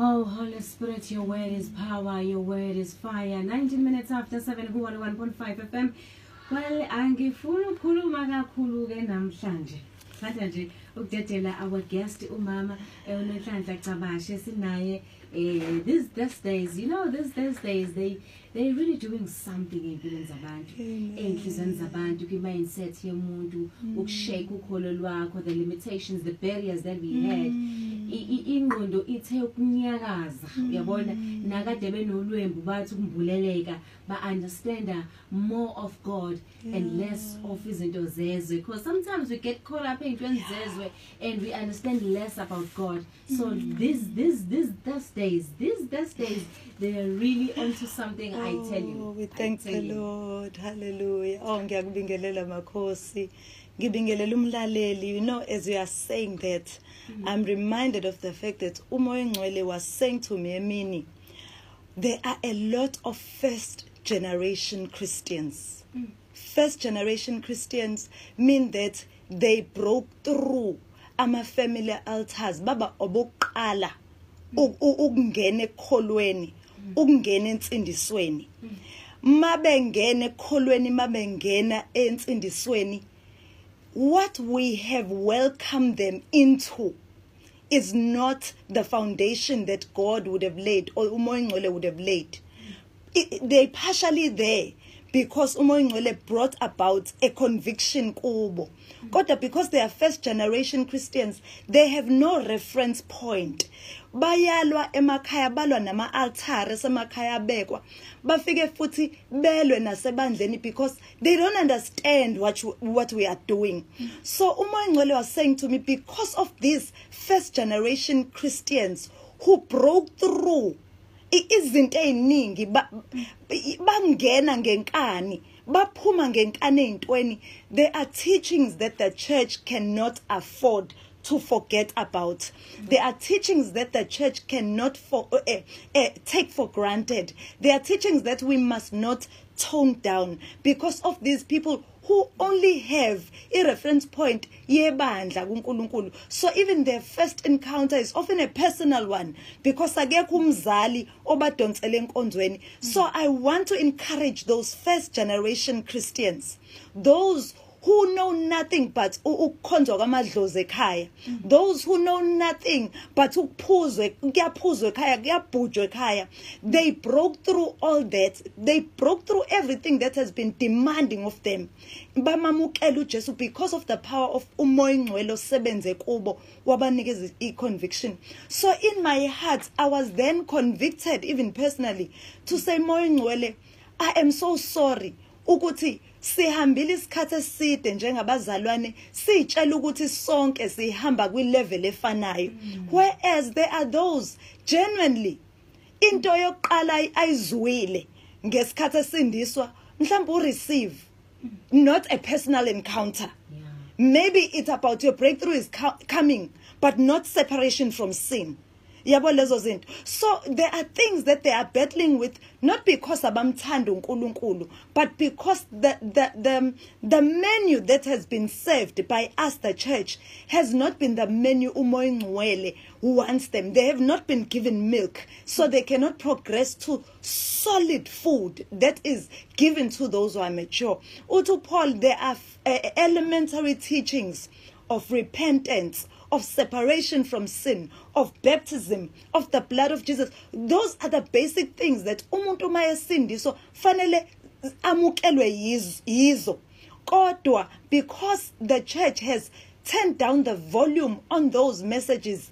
Oh, Holy Spirit, your word is power, your word is fire. 19 minutes after 7 ku 101.5 FM. Well, angifuna ukukhuluma kakhulu ke namhlanje. Sanda nje ukudedela our guest umama uNhlanhla Cabashe sinaye eh these these days, you know, these these days they they really doing something empilweni zabantu. Enhlizweni zabantu kwi-mindset yomuntu, ukushake ukholo lwakho, the limitations, the barriers that we had. Ingqondo ithe ukunyakaza mm. uyabona nakade benolwembu bathi ukumbuleleka ba-understanda more of god and less of izinto zezwe because sometimes we get caught up ey'ntweni zezwe and we understand less about god so these these these these days these these days they are really onto something i oh, tell you Oh, we thank the you. Lord. Hallelujah. Oh, ngiyakubingelela makhosi. Ngibingelela umlaleli. You know, as you are saying that, I'm reminded of the fact that umoya ngcwele was saying to me, Emini, there are a lot of first generation Christians. First generation Christians mean that they broke through ama family altars baba u- ukungena ekholweni ukungena entsindisweni mabengena ekholweni mabengena entsindisweni what we have welcomed them into is not the foundation that God would have laid or umoya would have laid. I- they partially there because umoya brought about a conviction kubo. Kodwa because they are first generation Christians they have no reference point. Bayalwa emakhaya balwa nama altare semakhaya bekwa bafike futhi belwe nasebandleni because they don't understand what you, what we are doing. So umoya was saying to me because of these first generation Christians who broke through izinto eziningi bangena ngenkani baphuma ngenkani ezintweni there are teachings that the church cannot afford to forget about. There are teachings that the church cannot for, uh, uh, take for granted. There are teachings that we must not tone down because of these people who only have a reference point yebandla kuNkulunkulu. So even their first encounter is often a personal one because akekho umzali obadonsela enkonzweni. So i want to encourage those first generation christians those who know nothing but u- ukukhonzwa kwamadlozi ekhaya. Those who know nothing but ukuphuzwe kuyaphuzwa ekhaya kuyabhujwa ekhaya. They broke through all that. They broke through everything that has been demanding of them. Bamamukela uJesu because of the power of umoya ngcwele osebenze kubo wabanikeza i-conviction. So in my heart i was then convicted even personally to say moya ngcwele i am so sorry. Ukuthi sihambile isikhathi eside njengabazalwane sitshela ukuthi sonke sihamba kwilevel efanayo. Whereas there are those genuinely into yokuqala ay- ayizwile ngesikhathi esindiswa mhlawumbe ureceive not a personal encounter. Yeah. Maybe it's about your breakthrough is co- coming but not separation from sin. Yabo lezo zinto. So there are things that they are battling with not because abamthanda uNkulunkulu but because the the the the menu that has been served by us the church has not been the menu umoya ngcwele wants them. They have not been given milk. So they cannot progress to solid food that is given to those who are mature. Uthi Paul there are uh, elementary teachings of repentance of separation from sin of baptism of the blood of Jesus. Those are the basic things that umuntu mayesindiswa fanele amukelwe yizo- kodwa because the church has turned down the volume on those messages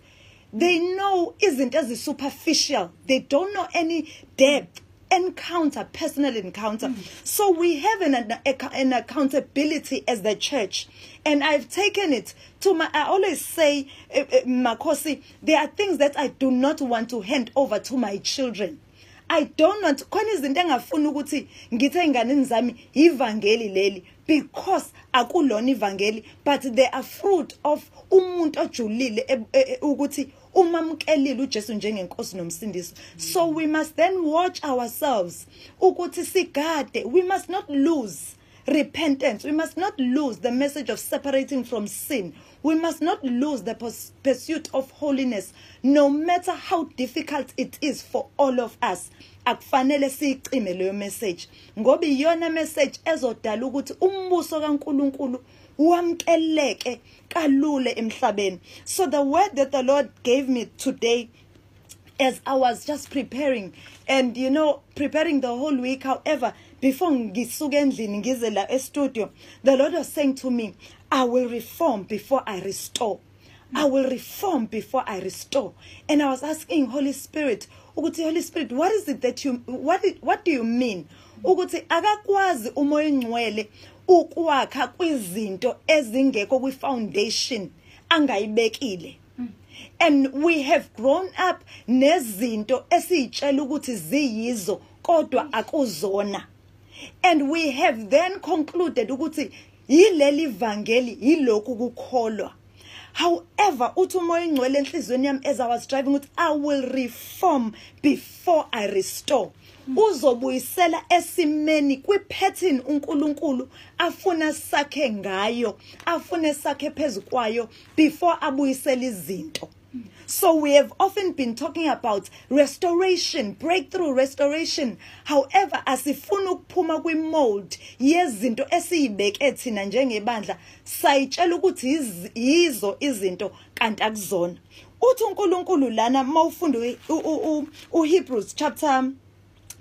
they know izinto superficial. they don't know any depth encounter personal encounter. So we have an, an, accountability as the church. And i've taken it to my i always say uh, uh, makosi there are things that i do not want to hand over to my children. I don't want khona izinto engafuni ukuthi ngithe enganeni zami leli because akulona ivangeli but they are fruit of umuntu ojulile e- e- e- ukuthi umamkelile uJesu njengenkosi nomsindisi so we must then watch ourselves ukuthi sigade we must not lose repentance. We must not lose the message of separating from sin. We must not lose the pursuit of holiness, no matter how difficult it is for all of us. akufanele siyicime leyo message ngoba iyona message ezodala ukuthi umbuso kaNkuluNkulu kalule emhlabeni. So the word that the lord gave me today as I was just preparing and you know preparing the whole week however before ngisuke endlini ngize la e-studio the lord was saying to me i will reform before i restore. I will reform before i restore. And i was asking holy spirit ukuthi holy spirit what is it that you what what do you mean? Ukuthi akakwazi umoya ingcwele ukwakha kwizinto ezingekho kwi-foundation angayibekile. And we have grown up nezinto esiyitshela ukuthi ziyizo kodwa akuzona. And we have then concluded ukuthi yileli vangeli yilokhu kukholwa. However uthi umoya ingcwele enhliziyweni yami as i was driving ukuthi i will reform before i restore. Uzobuyisela esimeni kwipattern uNkulunkulu afuna sakhe ngayo afune sakhe phezukwayo before abuyisela izinto So we have often been talking about restoration, breakthrough restoration. However, asifuna ukuphuma kwi-mold yezinto esiyibeke thina njengebandla sayitshela ukuthi yiz- yizo izinto kanti akuzona. Uthi uNkulunkulu lana mawufunda uHebrews chapter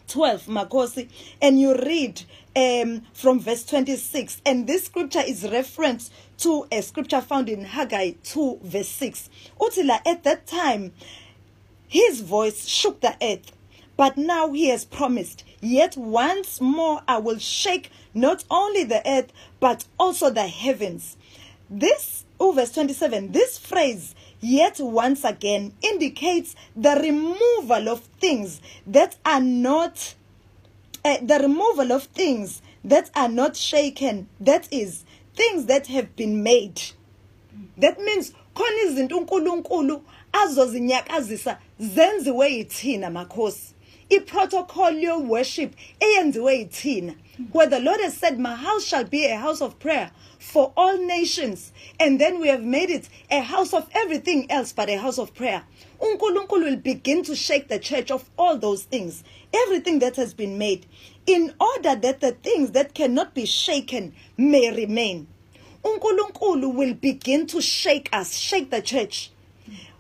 12 Makosi and you read um, from verse 26 and this scripture is reference to a scripture found in Haggai 2 verse 6 uthi la at that time his voice shook the earth but now he has promised yet once more I will shake not only the earth but also the heavens. This oh, verse 27 this phrase yet once again indicates the removal of things that are not uh, the removal of things that are not shaken. That is things that have been made. That means khona izinto uNkulunkulu azozinyakazisa zenziwe yithina makhosi. Iprotocol yo worship eyenziwe yithina where the Lord has said my house shall be a house of prayer for all nations. And then we have made it a house of everything else but a house of prayer. uNkulunkulu will begin to shake the church of all those things everything that has been made in order that the things that cannot be shaken may remain. uNkulunkulu will begin to shake us shake the church.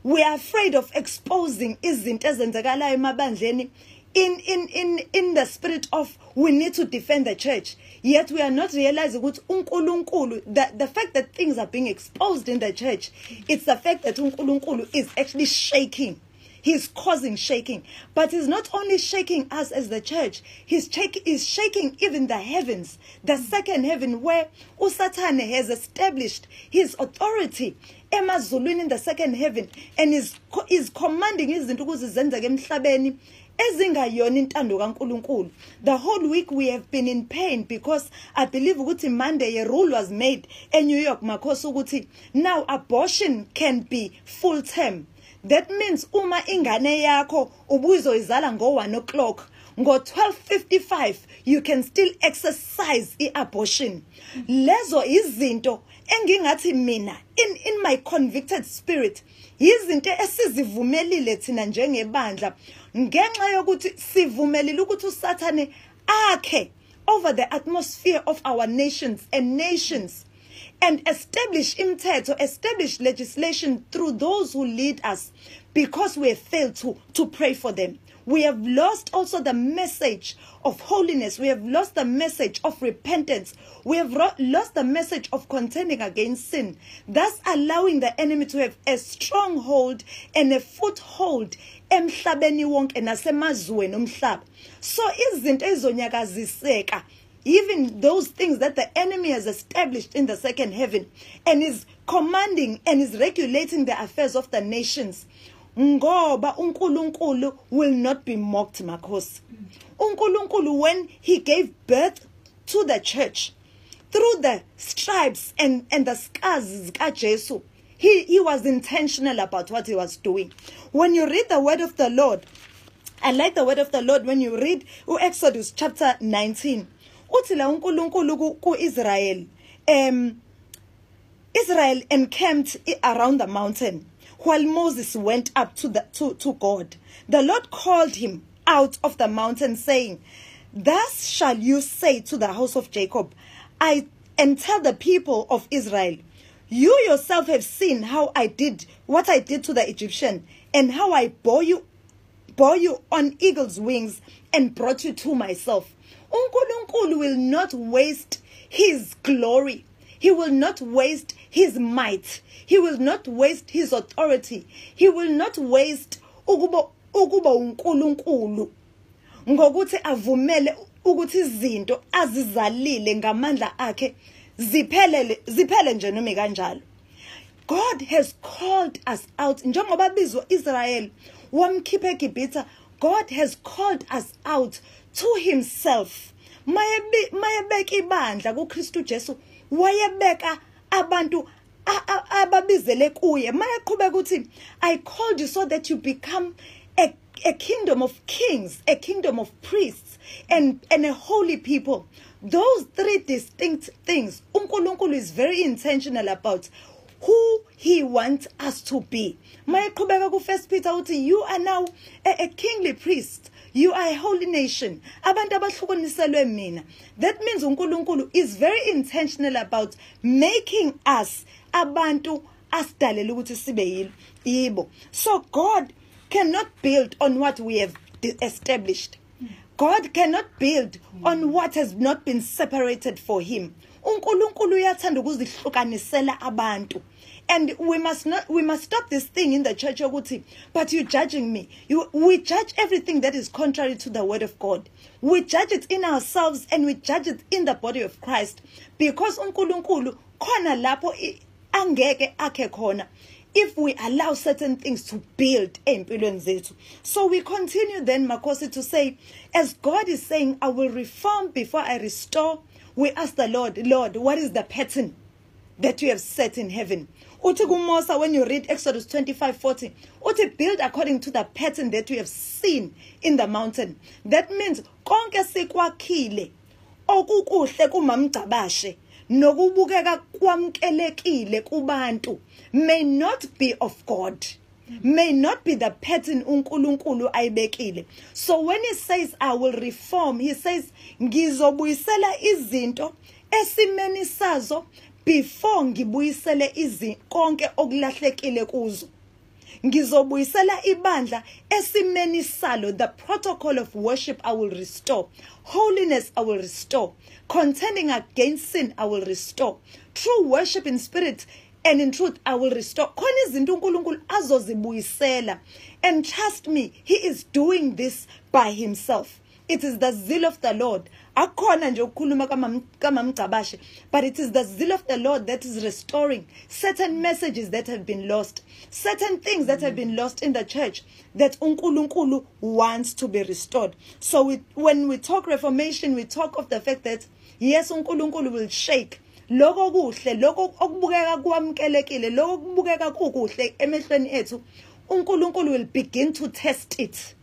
We are afraid of exposing izinto ezenzekalayo emabandleni in in in in the spirit of we need to defend the church yet we are not realizing ukuthi uNkulunkulu the the fact that things are being exposed in the church it's the fact that uNkulunkulu is actually shaking He's causing shaking. But he's not only shaking us as the church, he's, shak- he's shaking even the heavens, the second heaven, where Usatane has established his authority emazulwini in the second heaven and is, is commanding izinto emhlabeni ezingayona intando kaNkuluNkulu. The whole week we have been in pain because i believe ukuthi monday a rule was made in new york makhosi ukuthi now abortion can be full term. That means uma ingane yakho ubuzoyizala ngo1 o'clock ngo12:55 you can still exercise iabortion. Lezo izinto engingathi mina in in my convicted spirit izinto esizivumelile thina njengebandla. Ngenxa yokuthi sivumelile ukuthi usathane akhe over the atmosphere of our nations and nations and establish imithetho establish legislation through those who lead us because we have failed to to pray for them we have lost also the message of holiness. We have lost the message of repentance. We have lost the message of contending against sin. Thus allowing the enemy to have a stronghold and a foothold wonke nasemazweni omhlaba. So even those things that the enemy has established in the second heaven and is commanding and is regulating the affairs of the nations ngoba uNkulunkulu will not be mocked makhosi. uNkulunkulu when he gave birth to the church through the stripes and and the scars zikaJesu he he was intentional about what he was doing. When you read the word of the Lord I like the word of the Lord when you read Exodus chapter 19 uthi la uNkulunkulu ku- kuIsrael um Israel encamped around the mountain while Moses went up to the to, to God. The Lord called him out of the mountain saying, Thus shall you say to the house of Jacob, I and tell the people of Israel, you yourself have seen how I did what I did to the Egyptian and how I bore you bore you on eagle's wings and brought you to myself. uNkulunkulu will not waste his glory. He will not waste his might. He will not waste his authority. He will not waste ukuba ukuba uNkulunkulu ngokuthi avumele ukuthi izinto azizalile ngamandla akhe ziphelele ziphele nje noma kanjalo God has called us out njengoba bizwa Israel wamkhipha eGibhithe God has called us out to himself mayebeka ibandla kuKristu Jesu wayebeka abantu ababizele kuye mayeqhubeka ukuthi I called you so that you become a a kingdom of kings, a kingdom of priests, and, and a holy people. Those three distinct things, uNkulunkulu is very intentional about who he wants us to be. Mayeqhubeka ku First Peter uthi you are now a, a kingly priest. You are a holy nation. Abantu. That means uNkulunkulu is very intentional about making us abantu asidalele ukuthi sibe yibo. So God cannot build on what we have established. God cannot build on what has not been separated for him. uNkulunkulu uyathanda ukuzihlukanisela abantu. And we must not we must stop this thing in the church but you judging me. You we judge everything that is contrary to the word of God. We judge it in ourselves and we judge it in the body of Christ because uNkulunkulu khona lapho i- angeke akhe khona if we allow certain things to build empilweni zethu so we continue then makosi to say as god is saying i will reform before i restore we ask the lord lord what is the pattern that you have set in heaven uthi kuMosa when you read Exodus 25:40 uthi build according to the pattern that you have seen in the mountain. That means konke sikwakhile okukuhle kumamgcabashe nokubukeka kwamkelekile kubantu may not be of God may not be the pattern uNkulunkulu ayibekile. So when he says i will reform he says ngizobuyisela izinto esimeni sazo before ngibuyisele izi konke okulahlekile kuzo ngizobuyisela ibandla esimeni salo the protocol of worship i will restore holiness i will restore contending against sin i will restore true worship in spirit and in truth i will restore. Khona izinto uNkulunkulu azozibuyisela and trust me he is doing this by himself it is the zeal of the lord. But it is the zeal of the lord that is restoring certain messages that have been lost certain things that have been lost in the church that unkulunkulu wants to be restored. So we, when we talk reformation we talk of the fact that yes unkulunkulu will shake. Lokho kuhle lokho okubukeka kwamkelekile lokho kubukeka kukuhle emehlweni ethu. unkulunkulu will begin to test it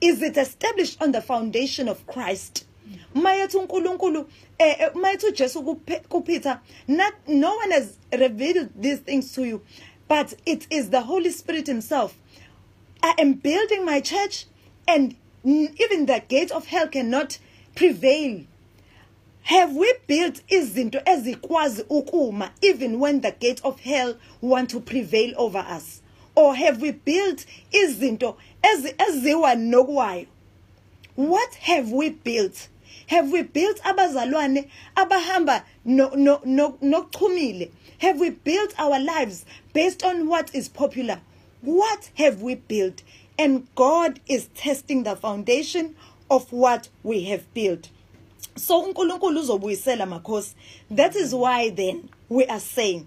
is it established on the foundation of Christ? Mayethi uNkulunkulu eh eh, mayethi uJesu not no one has revealed these things to you but it is the Holy Spirit himself. I am building my church and even the gate of hell cannot prevail. Have we built izinto ezikwazi ukuma even when the gate of hell want to prevail over us or have we built izinto ezi eziwa nokwayo what have we built? Have we built abazalwane abahamba no no no nochumile have we built our lives based on what is popular? What have we built? And god is testing the foundation of what we have built. So uNkulunkulu uzobuyisela makhosi. That is why then we are saying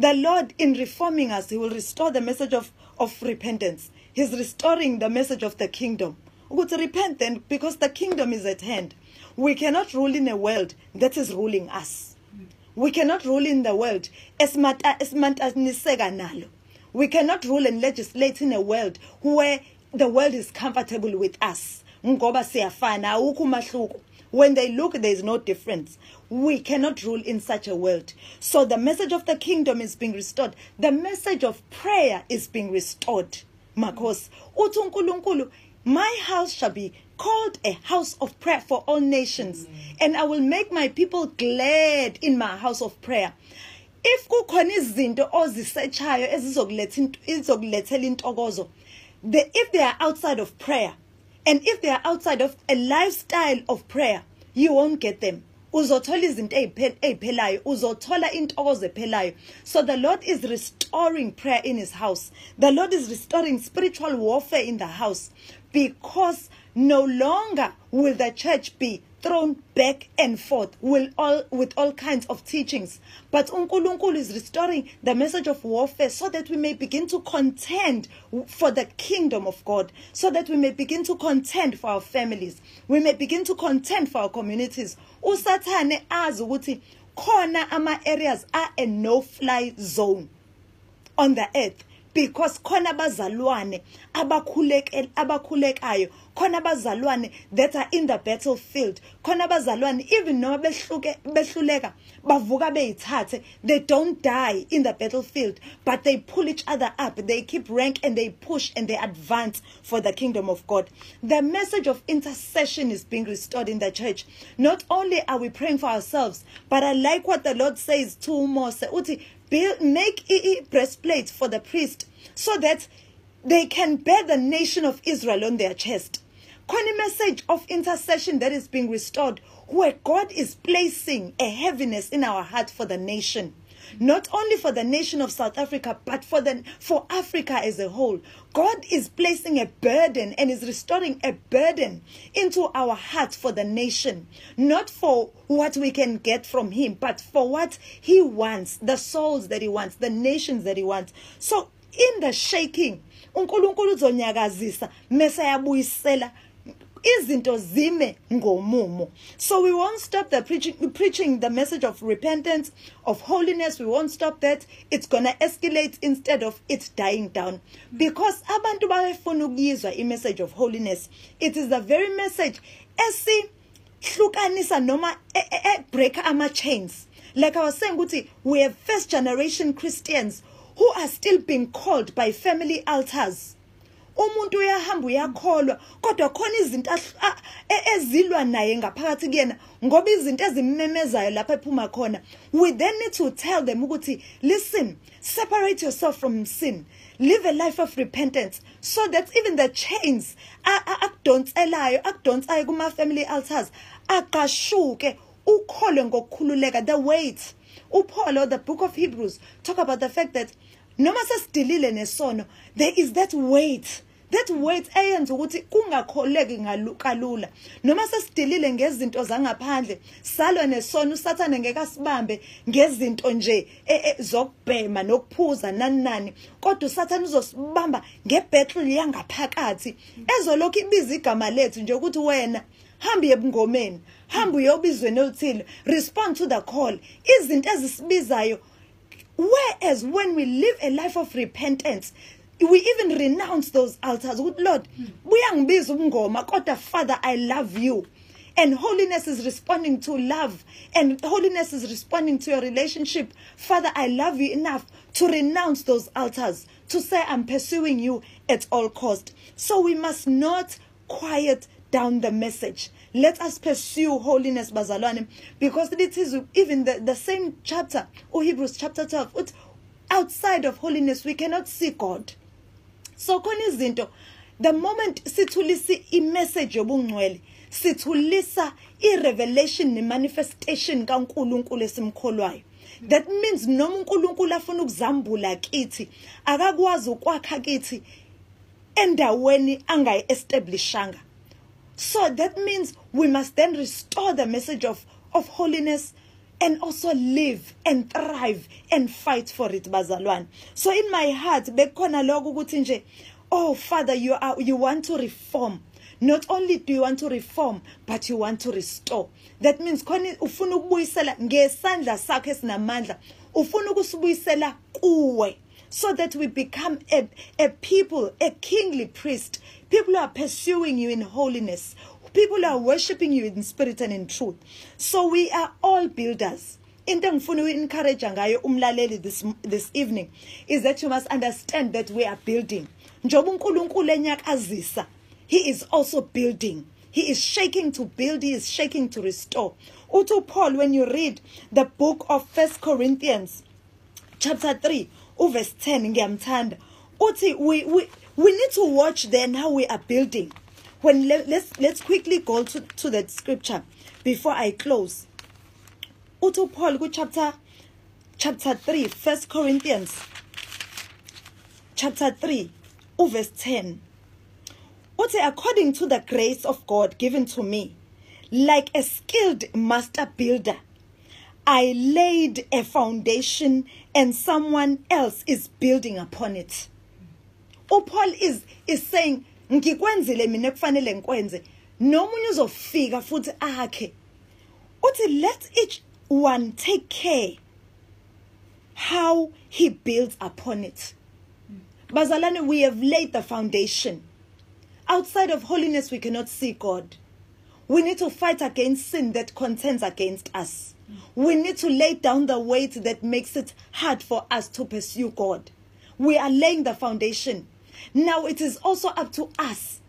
the lord in reforming us he will restore the message of of repentance. He's restoring the message of the kingdom. We ukuthi repent then because the kingdom is at hand. We cannot rule in a world that is ruling us. We cannot rule in the world esimata esimantaniseka nalo. We cannot rule and legislate in a world where the world is comfortable with us ngoba siyafana awukho umahluko. When they look there's no difference. We cannot rule in such a world. So the message of the kingdom is being restored. The message of prayer is being restored makhosi uthi uNkulunkulu my house shall be called a house of prayer for all nations and I will make my people glad in my house of prayer. If kukhona izinto ozisearchayo ezizokuletha izokulethela intokozo if they are outside of prayer and if they are outside of a lifestyle of prayer you won't get them. Uzothola izinto eziphelayo uzothola intokozo ephelayo so the lord is restoring prayer in his house. The lord is restoring spiritual warfare in the house. Because no longer will the church be thrown back and forth will all with all kinds of teachings. But uNkulunkulu is restoring the message of warfare so that we may begin to contend for the kingdom of God so that we may begin to contend for our families. We may begin to contend for our communities. Usathane azi ukuthi khona ama areas are a no fly zone on the earth because khona abazalwane abakhulekayo khona abazalwane that are in the battlefield khona abazalwane even noma behluke behluleka bavuka beyithathe they don't die in the battlefield but they pull each other up they keep rank and they push and they advance for the kingdom of God. The message of intercession is being restored in the church. Not only are we praying for ourselves but i like what the lord says to Moses uthi build make a breastplate for the priest so that they can bear the nation of Israel on their chest. Khona message of intercession that is being restored where God is placing a heaviness in our heart for the nation not only for the nation of South Africa but for the for Africa as a whole. God is placing a burden and is restoring a burden into our hearts for the nation not for what we can get from him but for what he wants the souls that he wants the nations that he wants. So in the shaking uNkulunkulu uzonyakazisa mase yabuyisela izinto zime ngomumo. So we won't stop the preaching preaching the message of repentance of holiness. We won't stop that. It's to escalate instead of it dying down. Because abantu bayefuna ukuyizwa i-message of holiness. It is the very message esihlukanisa noma break ama chains. Like i was saying ukuthi we have first generation christians who are still being called by family altars umuntu uyahamba uyakholwa kodwa khona izinto ezilwa naye ngaphakathi kuyena ngoba izinto lapha ephuma khona we then need to tell them ukuthi listen separate yourself from sin. Live a life of repentance so that even the chains akudonselayo akudonsayo kuma family altars aqashuke ukhole ngokukhululeka the weight. uPaul the book of Hebrews talk about the fact that noma sesidilile nesono there is that weight that weight eyenza ukuthi kungakholeki ngalukalula noma sesidilile ngezinto zangaphandle salwa nesono usathane ngeke asibambe ngezinto nje e, e, zokubhema nokuphuza nani nani kodwa usathane uzosibamba ngebattle yangaphakathi. Ezolokhu ibiza igama lethu nje ukuthi wena hamba ebungomeni hamba uyobizweni oluthile respond to the call. Izinto ezisibizayo whereas when we live a life of repentance we even renounce those altars lord buyangibiza ubungoma kodwa father i love you. And holiness is responding to love. And holiness is responding to your relationship. Father i love you enough to renounce those altars to say i'm pursuing you at all cost. So we must not quiet down the message. Let us pursue holiness bazalwane because it is even the, the same chapter or hebrews chapter 12 outside of holiness we cannot see god so khona izinto the moment sithulisa i-message yobungcwele sithulisa i-revelation ne-manifestation kaNkuluNkulu esimkholwayo. That means noma uNkulunkulu afuna ukuzambula kithi akakwazi ukwakha kithi endaweni angayi-establishanga. So that means we must then restore the message of of holiness and also live and thrive and fight for it bazalwane. So in my heart bekukhona lokho ukuthi nje oh father you are you want to reform. Not only do you want to reform but you want to restore. That means khona ufuna ukubuyisela ngesandla sakho esinamandla. Ufuna ukusibuyisela kuwe so that we become a, a people a kingly priest. People who are pursuing you in holiness people are worshiping you in spirit and in truth. So we are all builders. Into engifuna uencourage ngayo umlaleli this this evening is that you must understand that we are building. Njoba uNkulunkulu enyakazisa he is also building. He is shaking to build he is shaking to restore. Uthi Paul when you read the book of First Corinthians chapter 3 uverse 10 ngiyamthanda. Uthi we, we we need to watch then how we are building when let, let's let's quickly go to, to that scripture before i close uthi paul chapter chapter 3 first corinthians chapter 3 uverse 10 uthi according to the grace of god given to me like a skilled master builder I laid a foundation and someone else is building upon it. uPaul is is saying ngikwenzile mina kufanele ngikwenze. Nomunye uzofika futhi akhe uthi let each one take care how he builds upon it. Bazalane we have laid the foundation. Outside of holiness we cannot see god. We need to fight against sin that contends against us. We need to lay down the weight that makes it hard for us to pursue god. We are laying the foundation now it is also up to us.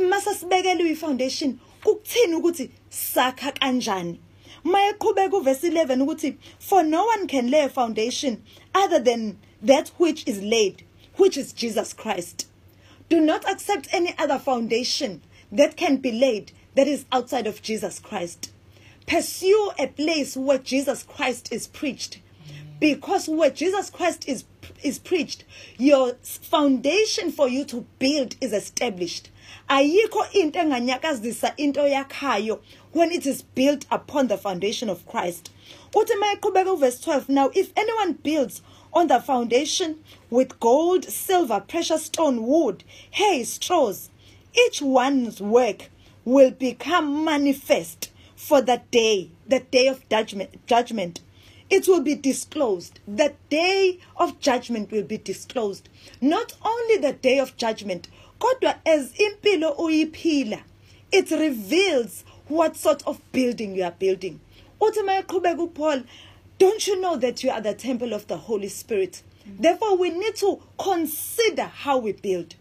Mase sibekele i-foundation kukuthini ukuthi sakha kanjani? Mayeqhubeka uverse 11 ukuthi for no one can lay a foundation other than that which is laid which is Jesus Christ. Do not accept any other foundation that can be laid that is outside of Jesus Christ. Pursue a place where Jesus Christ is preached because where Jesus Christ is is preached your foundation for you to build is established. Ayikho into into yakhayo when it is built upon the foundation of Christ. Uthi mayiqhubeka verse 12 now if anyone builds on the foundation with gold silver precious stone wood hay straws each one's work will become manifest for that day the day of judgment judgment it will be disclosed. The day of judgment will be disclosed. Not only the day of judgment, kodwa as impilo uyiphila, it reveals what sort of building you are building. UPaul, don't you know that you are the temple of the Holy Spirit? Therefore we need to consider how we build.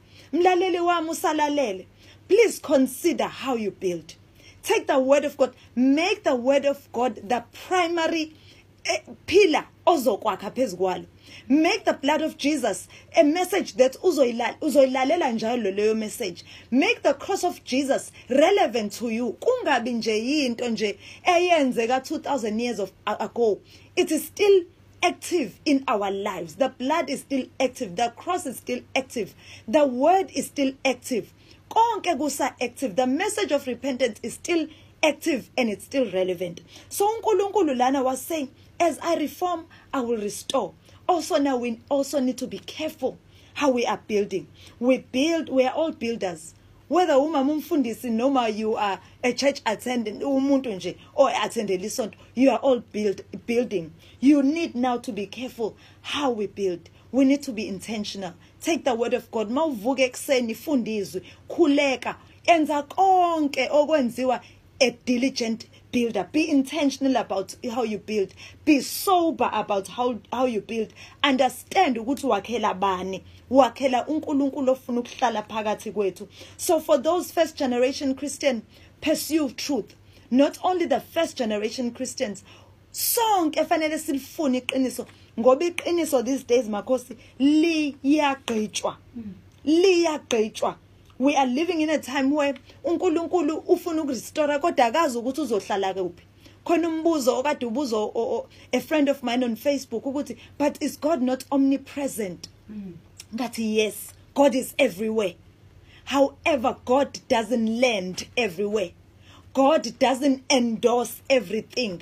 Please consider how you build. Take the word of God, make the word of God the primary Eh, pillar ozokwakha phezukwalo make the blood of Jesus a message that uzoyilalela njalo leyo message. Make the cross of Jesus relevant to you. Kungabi nje yinto nje eyenzeka 2000 years of ago. It is still active in our lives. The blood is still active. The cross is still active. The word is still active. Konke kusa active. The message of repentance is still active and it's still relevant. So uNkulunkulu lana was saying as I reform, I will restore. Also, now we also need to be careful how we are building. We build, we are all builders. Whether umama umfundisi noma you are a church attendant umuntu nje or isonto you are all build building you need now to be careful how we build we need to be intentional take the word of god khuleka enza konke okwenziwa a diligent builder. Be intentional about how you build. Be sober about how, how you build. Understand ukuthi wakhela bani. Wakhela uNkulunkulu ofuna ukuhlala phakathi kwethu. So for those first generation Christian, pursue truth. Not only the first generation Christians, sonke fanele silifune iqiniso ngoba iqiniso these days makhosi liyagqitshwa. Mm. Liyagqitshwa. We are living in a time where uNkulunkulu ufuna ukurestore kodwa akazi ukuthi uzohlala kuphi. Khona umbuzo okade ubuzo a friend of mine on Facebook ukuthi but is God not omnipresent? Ngathi mm. yes God is everywhere. However God doesn't land everywhere. God doesn't endorse everything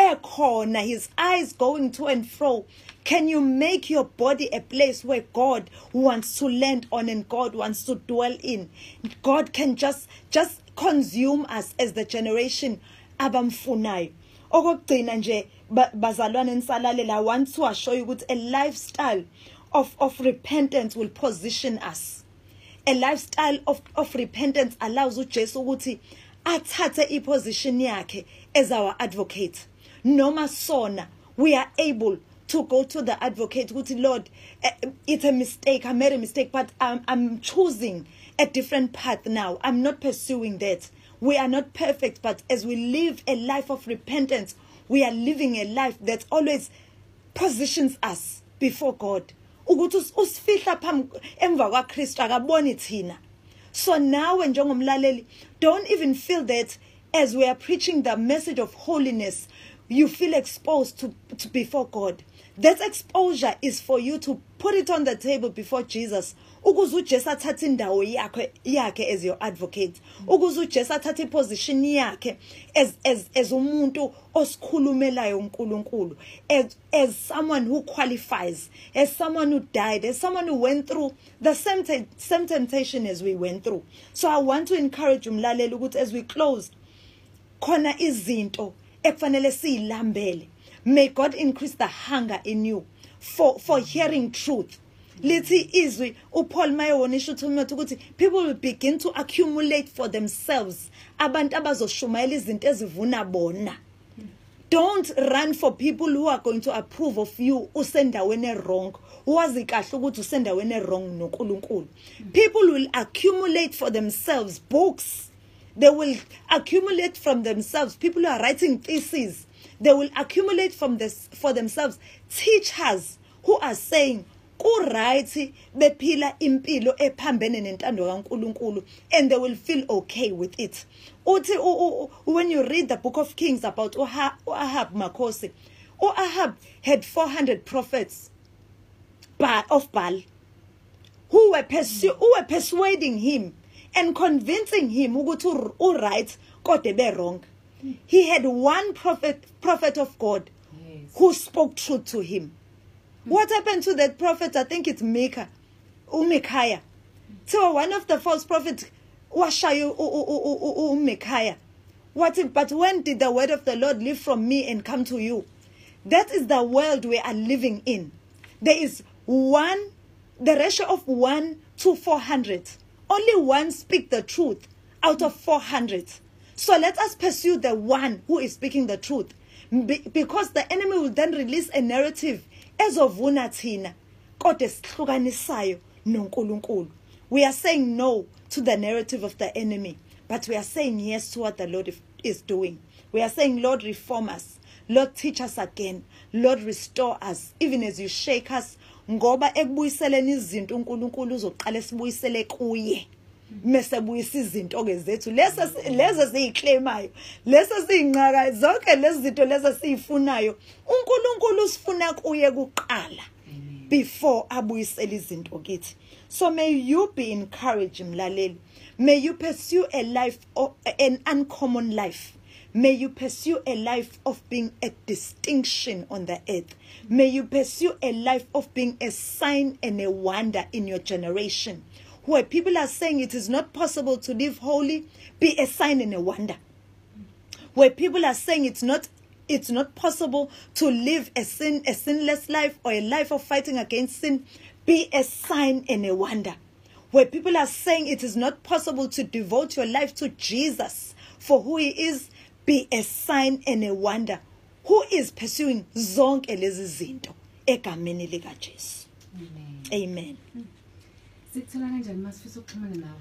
ekhona his eyes going to and fro. Can you make your body a place where God wants to land on and God wants to dwell in? God can just just consume us as the generation abamfunayo. Okugcina nje bazalwane nisalalela I want to assure you ukuthi a lifestyle of of repentance will position us. A lifestyle of of repentance allows uJesu ukuthi athathe iposition yakhe as our advocate noma sona we are able to go to the advocate ukuthi lord eh, it's a mistake i made a mistake but i'm i'm choosing a different path now. I'm not pursuing that. We are not perfect but as we live a life of repentance we are living a life that always positions us before god. Ukuthi us- usifihla phambi emva kwaKristu akaboni so nawe don't even feel that as we are preaching the message of holiness you feel exposed to, to before God. That exposure is for you to put it on the table before Jesus. Ukuze uJesu athathe indawo yakhe yakhe as your advocate. Ukuze uJesu athathe iposition yakhe as as as umuntu osikhulumelayo uNkulunkulu. As as someone who qualifies as someone who died as someone who went through the same te- same temptation as we went through. So i want to encourage umlaleli ukuthi as we close khona izinto ekufanele siyilambele. May god increase the hunger in you for for hearing truth. Lithi izwi uPaul mayewonisha uThimothi ukuthi people will begin to accumulate for themselves abantu abazoshumayela izinto ezivuna bona. Don't run for people who are going to approve of you usendaweni wrong wazi kahle ukuthi usendaweni wrong noNkulunkulu. People will accumulate for themselves books. They will accumulate from themselves. People who are writing theses they will accumulate from this for themselves. Teachers who are saying kuright bephila impilo ephambene nentando kaNkuluNkulu and they will feel okay with it. When you read the book of kings about Ahab uAhab Makhosi uAhab had 400 prophets of Baal who were persuading him and convincing him ukuthi ur- uright kodwa be wrong. He had one prophet prophet of God Yes. who spoke truth to him. What happened to that prophet? I think it's Micah umikaya so one of the false prophets washaya u- u- u- u- u- uMikhaya what if, but when did the word of the lord leave from me and come to you? That is the world we are living in. There is one the ratio of 1 to 400 only one speak the truth out of 400 so let us pursue the one who is speaking the truth. Be- because the enemy will then release a narrative ezovuna thina kodwa esihlukanisayo noNkulunkulu. We are saying no to the narrative of the enemy but we are saying yes to what the Lord is doing. We are saying lord reform us. Lord teach us again. Lord restore us even as you shake us ngoba ekubuyiseleni izinto uNkulunkulu uzoqala esibuyisele kuye. Mase buyisa izinto ke zethu. Lesa leza siyiclaimayo lesa siyinqaka zonke lezi zinto leza siyifunayo uNkulunkulu usifuna kuye kuqala Amen. before abuyisele izinto kithi. So may you be encouraged mlaleli. May you pursue a life of, an uncommon life. May you pursue a life of being a distinction on the earth. May you pursue a life of being a sign and a wonder in your generation. Where people are saying it is not possible to live holy be a sign and a wonder. Where people are saying it's not it's not possible to live a sin a sinless life or a life of fighting against sin be a sign and a wonder. Where people are saying it is not possible to devote your life to Jesus for who he is be a sign and a wonder. Who is pursuing zonke lezi zinto egameni lika Jesu? Amen. amen Sikuthola kanjani masifisa ukuxhumana nawe?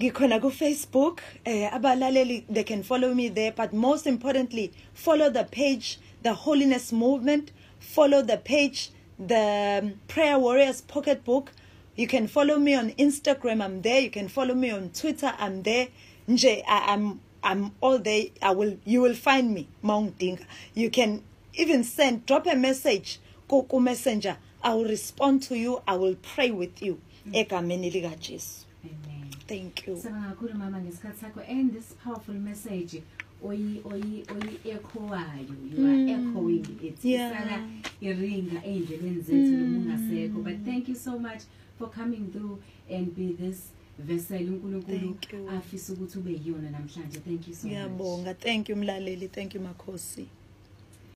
ngikhona ku Facebook eh abalaleli they can follow me there but most importantly follow the page the holiness movement follow the page the um, prayer warriors pocket book you can follow me on Instagram I'm there. You can follow me on Twitter I'm there. Nje I'm I'm all day. I will you will find me Mounting. you can even send drop a message ku messenger I will respond to you I will pray with you mm. egameni lika Jesu Amen. Thank you. Sibonga kakhulu mama ngesikhathi sakho and this powerful message oyi oyi oyi echowayo you are mm. echoing it Yeah. isala iringa endleleni zethu mm. noma ungasekho but thank you so much for coming through and be this vessel uNkulunkulu Thank you. afisa ukuthi ube yiyona namhlanje thank you so much Ngiyabonga. Thank you mlaleli. Thank you Makhosi.